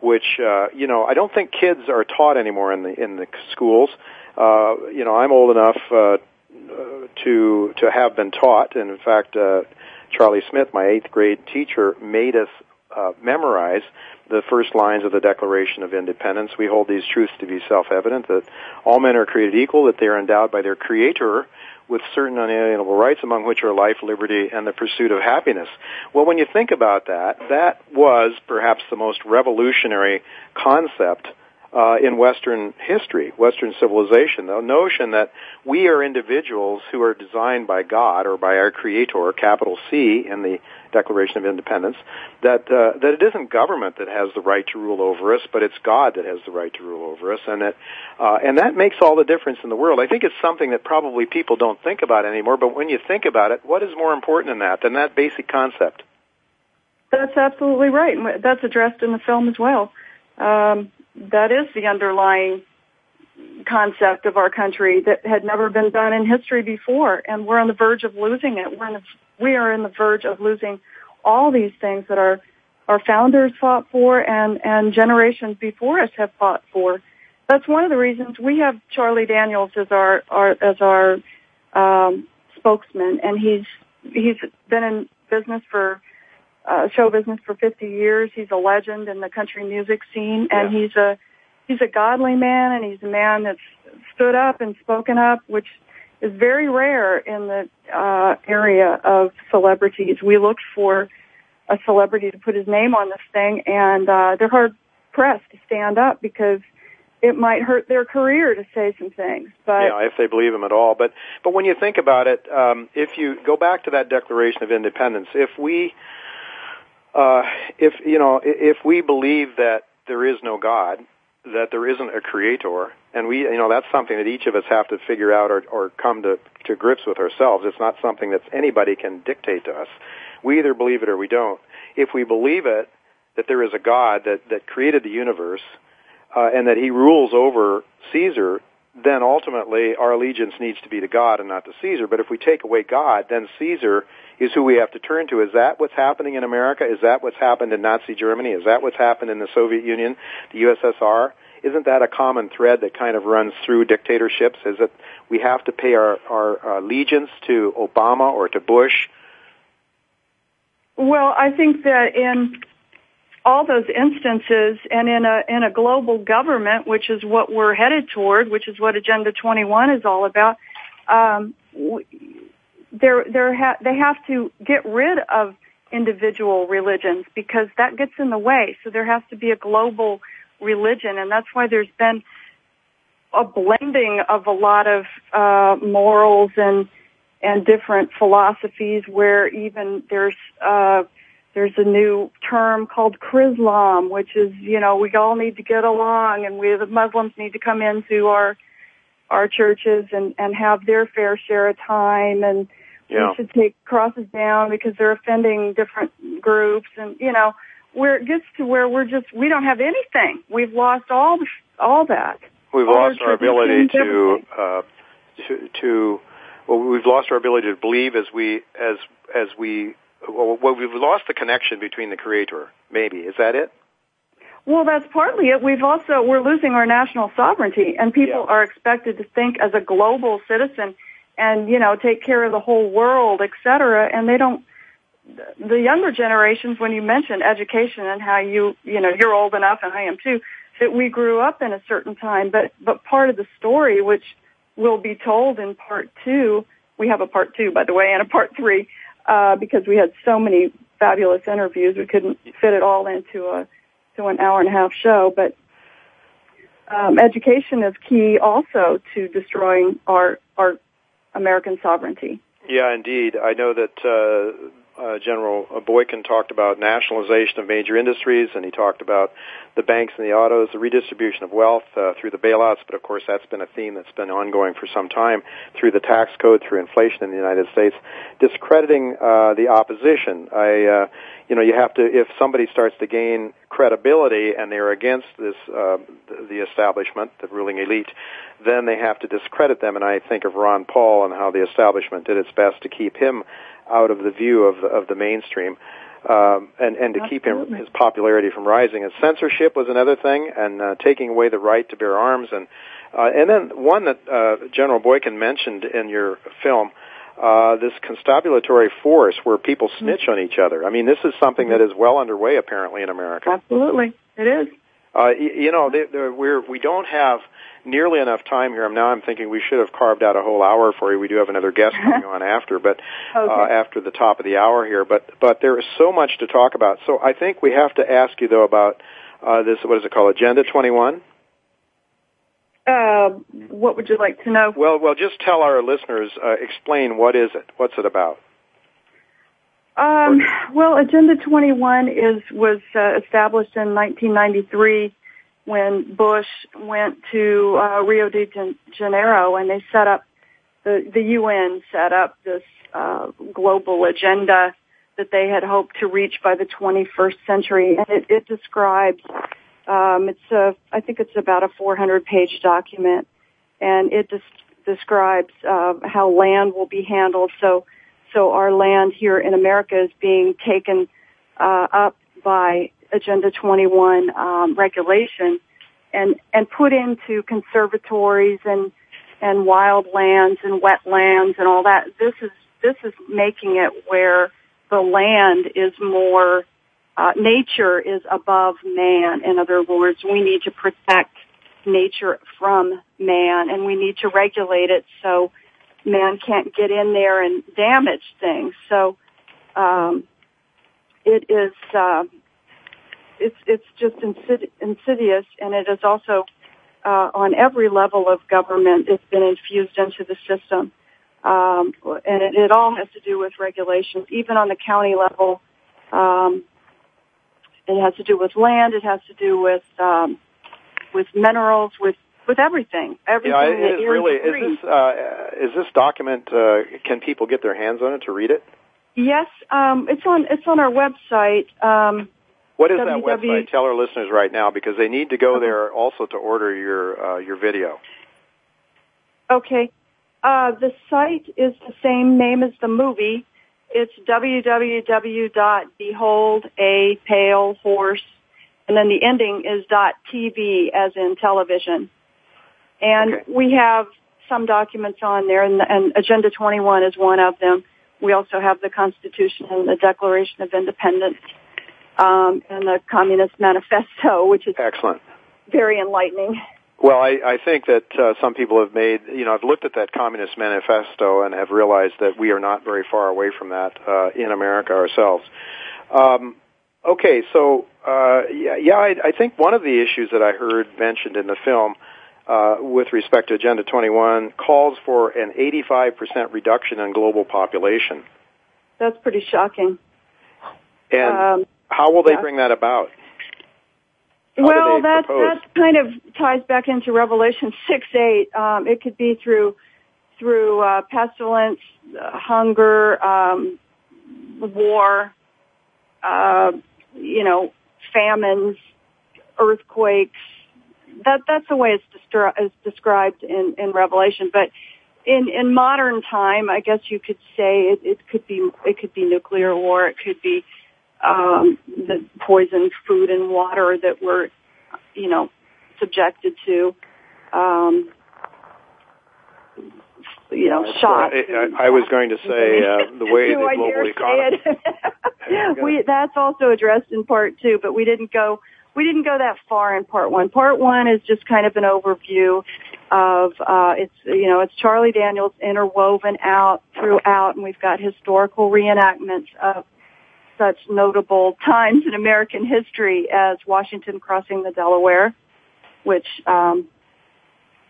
which uh, you know I don't think kids are taught anymore in the in the schools. Uh, you know I'm old enough uh, to to have been taught, and in fact. Charlie Smith, my eighth grade teacher, made us uh, memorize the first lines of the Declaration of Independence. We hold these truths to be self-evident that all men are created equal, that they are endowed by their Creator with certain unalienable rights, among which are life, liberty, and the pursuit of happiness. Well, when you think about that, that was perhaps the most revolutionary concept uh, in Western history, Western civilization. The notion that we are individuals who are designed by God or by our Creator, capital C, in the Declaration of Independence, that uh, that it isn't government that has the right to rule over us, but it's God that has the right to rule over us, and that uh, and that makes all the difference in the world. I think it's something that probably people don't think about anymore. But when you think about it, what is more important than that than that basic concept? That's absolutely right. That's addressed in the film as well. Um, that is the underlying concept of our country that had never been done in history before, and we're on the verge of losing it. We're the, we are in the verge of losing all these things that our our founders fought for and and generations before us have fought for. That's one of the reasons we have Charlie Daniels as our, our as our um, spokesman, and he's he's been in business for uh, show business for 50 years. He's a legend in the country music scene, and yeah. he's a he's a godly man, and he's a man that's stood up and spoken up, which is very rare in the uh, area of celebrities. We looked for a celebrity to put his name on this thing, and uh, they're hard pressed to stand up because it might hurt their career to say some things. But yeah, if they believe him at all. But but when you think about it, um, if you go back to that Declaration of Independence, if we uh, if you know if we believe that there is no God, that there isn't a creator, and we you know that's something that each of us have to figure out or, or come to, to grips with ourselves. It's not something that anybody can dictate to us. We either believe it or we don't. If we believe it, that there is a God that, that created the universe, uh, and that he rules over Caesar, then ultimately our allegiance needs to be to God and not to Caesar. But if we take away God, then Caesar is who we have to turn to. Is that what's happening in America? Is that what's happened in Nazi Germany? Is that what's happened in the Soviet Union, the USSR? Isn't that a common thread that kind of runs through dictatorships? Is that we have to pay our, our allegiance to Obama or to Bush? Well, I think that in all those instances and in a in a global government which is what we're headed toward which is what agenda 21 is all about um they're they're ha- they have to get rid of individual religions because that gets in the way. So there has to be a global religion and that's why there's been a blending of a lot of uh morals and and different philosophies where even there's uh there's a new term called Chrislam, which is, you know, we all need to get along and we, the Muslims need to come into our, our churches and, and have their fair share of time and yeah. we should take crosses down because they're offending different groups and, you know, where it gets to where we're just, we don't have anything. We've lost all, all that. We've all lost our ability to, uh, to, to, well, we've lost our ability to believe as we, as, as we well, we've lost the connection between the creator. Maybe is that it? Well, that's partly it. We've also we're losing our national sovereignty, and people Yeah. are expected to think as a global citizen, and you know take care of the whole world, et cetera. And they don't. The younger generations, when you mention education and how you you know you're old enough, and I am too, that we grew up in a certain time, but but part of the story, which will be told in part two, we have a part two, by the way, and a part three uh, because we had so many fabulous interviews. We couldn't fit it all into a to an hour and a half show, but um, education is key also to destroying our our American sovereignty. Yeah, indeed. I know that uh, uh, General Boykin talked about nationalization of major industries, and he talked about the banks and the autos, the redistribution of wealth uh, through the bailouts. But of course, that's been a theme that's been ongoing for some time through the tax code, through inflation in the United States, discrediting uh, the opposition. I, uh, you know, you have to if somebody starts to gain credibility and they're against this uh, the- the establishment, the ruling elite, then they have to discredit them. And I think of Ron Paul and how the establishment did its best to keep him out of the view of the, of the mainstream. Um, and and to keep him Absolutely. his popularity from rising, and censorship was another thing, and uh, taking away the right to bear arms, and uh, and then one that uh, General Boykin mentioned in your film, uh, this constabulatory force where people snitch on each other. I mean, this is something that is well underway apparently in America. Absolutely, it is. Uh, you know, they, we're we don't have nearly enough time here. Now I'm thinking we should have carved out a whole hour for you. We do have another guest coming on after, but uh, after the top of the hour here. But but there is so much to talk about. So I think we have to ask you though about uh, this. What is it called? Agenda 21. Uh, what would you like to know? Well, well, just tell our listeners. Uh, explain what is it? What's it about? Um, well, Agenda 21 is was uh, established in 1993 when Bush went to uh, Rio de Janeiro and they set up the the UN set up this uh, global agenda that they had hoped to reach by the 21st century, and it, it describes. Um, it's a, I think it's about a 400 page document, and it des- describes uh, how land will be handled. So so our land here in America is being taken uh, up by Agenda 21 um, regulation and and put into conservatories and and wild lands and wetlands and all that. This is this is making it where the land is more uh, nature is above man. In other words, we need to protect nature from man, and we need to regulate it so man can't get in there and damage things. So um, it is uh, it's it's just insid- insidious, and it is also uh, on every level of government. It's been infused into the system. Um, and it, it all has to do with regulations, even on the county level. Um, it has to do with land. It has to do with um, with minerals, with with everything. Everything. Yeah, it is is really. free. Is this uh, is this document? Uh, can people get their hands on it to read it? Yes, um, it's on it's on our website. Um, What is that website? Tell our listeners right now because they need to go there also to order your uh, your video. Okay. Uh, the site is the same name as the movie. It's www.beholdapalehorse, and then the ending is .tv as in television. And Okay. we have some documents on there, and, and Agenda 21 is one of them. We also have the Constitution and the Declaration of Independence, um, and the Communist Manifesto, which is Excellent. very enlightening. Well, I, I think that uh, some people have made, you know, I've looked at that Communist Manifesto and have realized that we are not very far away from that uh, in America ourselves. Um, okay, so uh, yeah, yeah I, I think one of the issues that I heard mentioned in the film uh, with respect to Agenda 21 calls for an 85% reduction in global population. That's pretty shocking. And Um, how will they yeah. bring that about? How well, that propose? that kind of ties back into Revelation six eight. Um, it could be through through uh, pestilence, uh, hunger, um, war, uh, you know, famines, earthquakes. That that's the way it's, described in in Revelation. But in in modern time, I guess you could say it, it could be it could be nuclear war. It could be um, the poisoned food and water that we're, you know, subjected to. Um, you know, shots. I, I, was going to say uh, the way the global economy. we that's also addressed in part two, but we didn't go we didn't go that far in part one. Part one is just kind of an overview of uh, it's you know it's Charlie Daniels interwoven out throughout, and we've got historical reenactments of such notable times in American history as Washington crossing the Delaware, which um,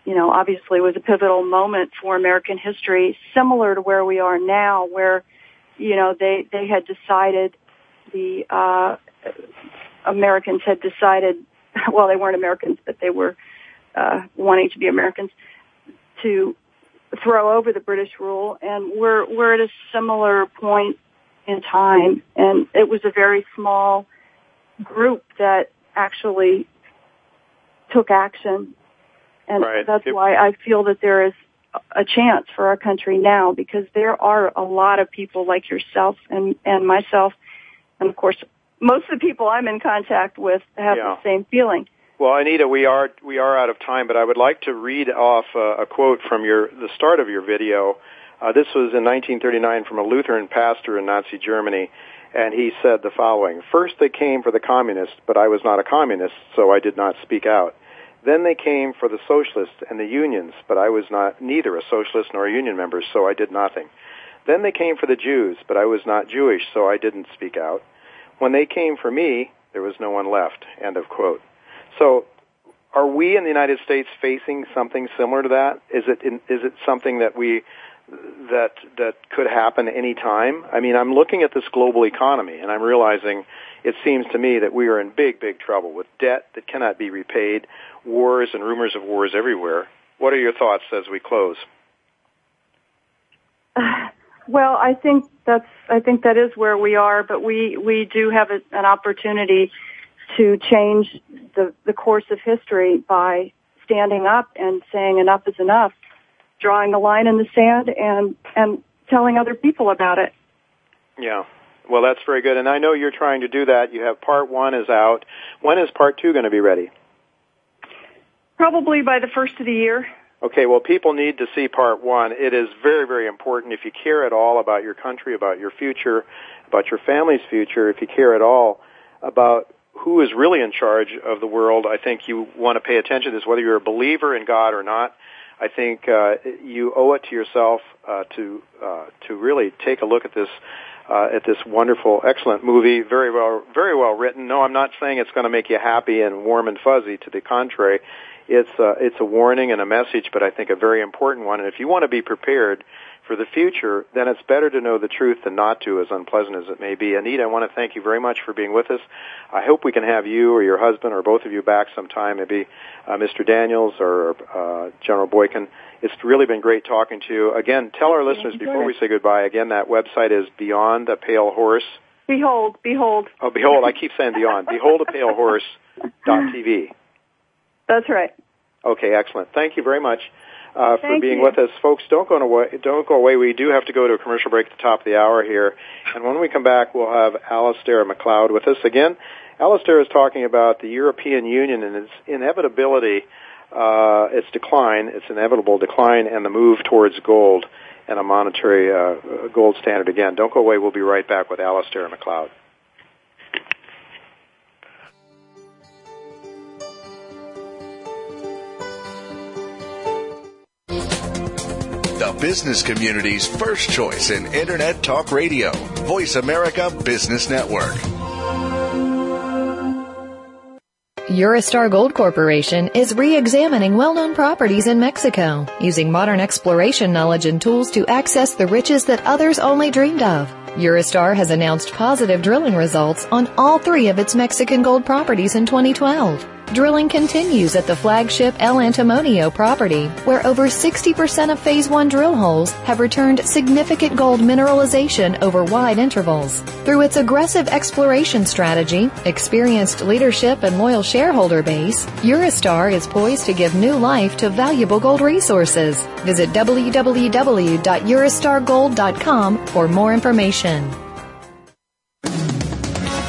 you know obviously was a pivotal moment for American history, similar to where we are now, where you know they they had decided the uh, Americans had decided well they weren't Americans but they were uh, wanting to be Americans to throw over the British rule. And we're we're at a similar point in time. And it was a very small group that actually took action. And Right. that's It- why I feel that there is a chance for our country now because there are a lot of people like yourself and and myself and of course most of the people I'm in contact with have Yeah. the same feeling. Well, Anita, we are we are out of time, but I would like to read off uh, a quote from your the start of your video. Uh, this was in 1939 from a Lutheran pastor in Nazi Germany, and he said the following: First, they came for the communists, but I was not a communist, so I did not speak out. Then they came for the socialists and the unions, but I was not neither a socialist nor a union member, so I did nothing. Then they came for the Jews, but I was not Jewish, so I didn't speak out. When they came for me, there was no one left. End of quote. So, are we in the United States facing something similar to that? Is it in, is it something that we that that could happen any time? I mean, I'm looking at this global economy and I'm realizing it seems to me that we are in big big trouble with debt that cannot be repaid, wars and rumors of wars everywhere. What are your thoughts as we close? Well, I think that's I think that is where we are, but we we do have a, an opportunity to change the the course of history by standing up and saying enough is enough, drawing a line in the sand and and telling other people about it. Yeah. Well, that's very good. And I know you're trying to do that. You have part one is out. When is part two going to be ready? Probably by the first of the year. Okay, well, people need to see part one. It is very, very important. If you care at all about your country, about your future, about your family's future, if you care at all about who is really in charge of the world, I think you want to pay attention to this, whether you're a believer in God or not. I think uh, you owe it to yourself uh, to uh, to really take a look at this uh, at this wonderful, excellent movie. Very well, very well written. No, I'm not saying it's going to make you happy and warm and fuzzy. To the contrary, it's uh, it's a warning and a message, but I think a very important one. And if you want to be prepared for the future, then it's better to know the truth than not to, as unpleasant as it may be. Anita, I want to thank you very much for being with us. I hope we can have you or your husband or both of you back sometime, maybe uh, Mr. Daniels or uh, General Boykin. It's really been great talking to you. Again, tell our listeners before we say goodbye, again, that website is Beyond a Pale Horse. Behold, behold. Oh, behold, I keep saying beyond. behold a pale horse dot TV. That's right. Okay, excellent. Thank you very much uh, for Thank being you. with us, folks. Don't go away. Don't go away. We do have to go to a commercial break at the top of the hour here, and when we come back, we'll have Alasdair Macleod with us again. Alasdair is talking about the European Union and its inevitability, uh, its decline, its inevitable decline, and the move towards gold and a monetary uh, gold standard again. Don't go away. We'll be right back with Alasdair Macleod. The business community's first choice in Internet Talk Radio. Voice America Business Network. Eurostar Gold Corporation is re-examining well-known properties in Mexico using modern exploration knowledge and tools to access the riches that others only dreamed of. Eurostar has announced positive drilling results on all three of its Mexican gold properties in 2012. Drilling continues at the flagship El Antimonio property, where over 60% of Phase 1 drill holes have returned significant gold mineralization over wide intervals. Through its aggressive exploration strategy, experienced leadership, and loyal shareholder base, Eurostar is poised to give new life to valuable gold resources. Visit www.eurostargold.com for more information.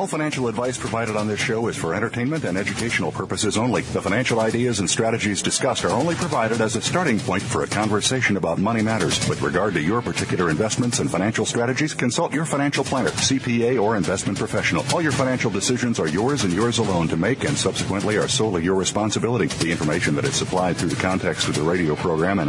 All financial advice provided on this show is for entertainment and educational purposes only. The financial ideas and strategies discussed are only provided as a starting point for a conversation about money matters. With regard to your particular investments and financial strategies, consult your financial planner, CPA, or investment professional. All your financial decisions are yours and yours alone to make and subsequently are solely your responsibility. The information that is supplied through the context of the radio program and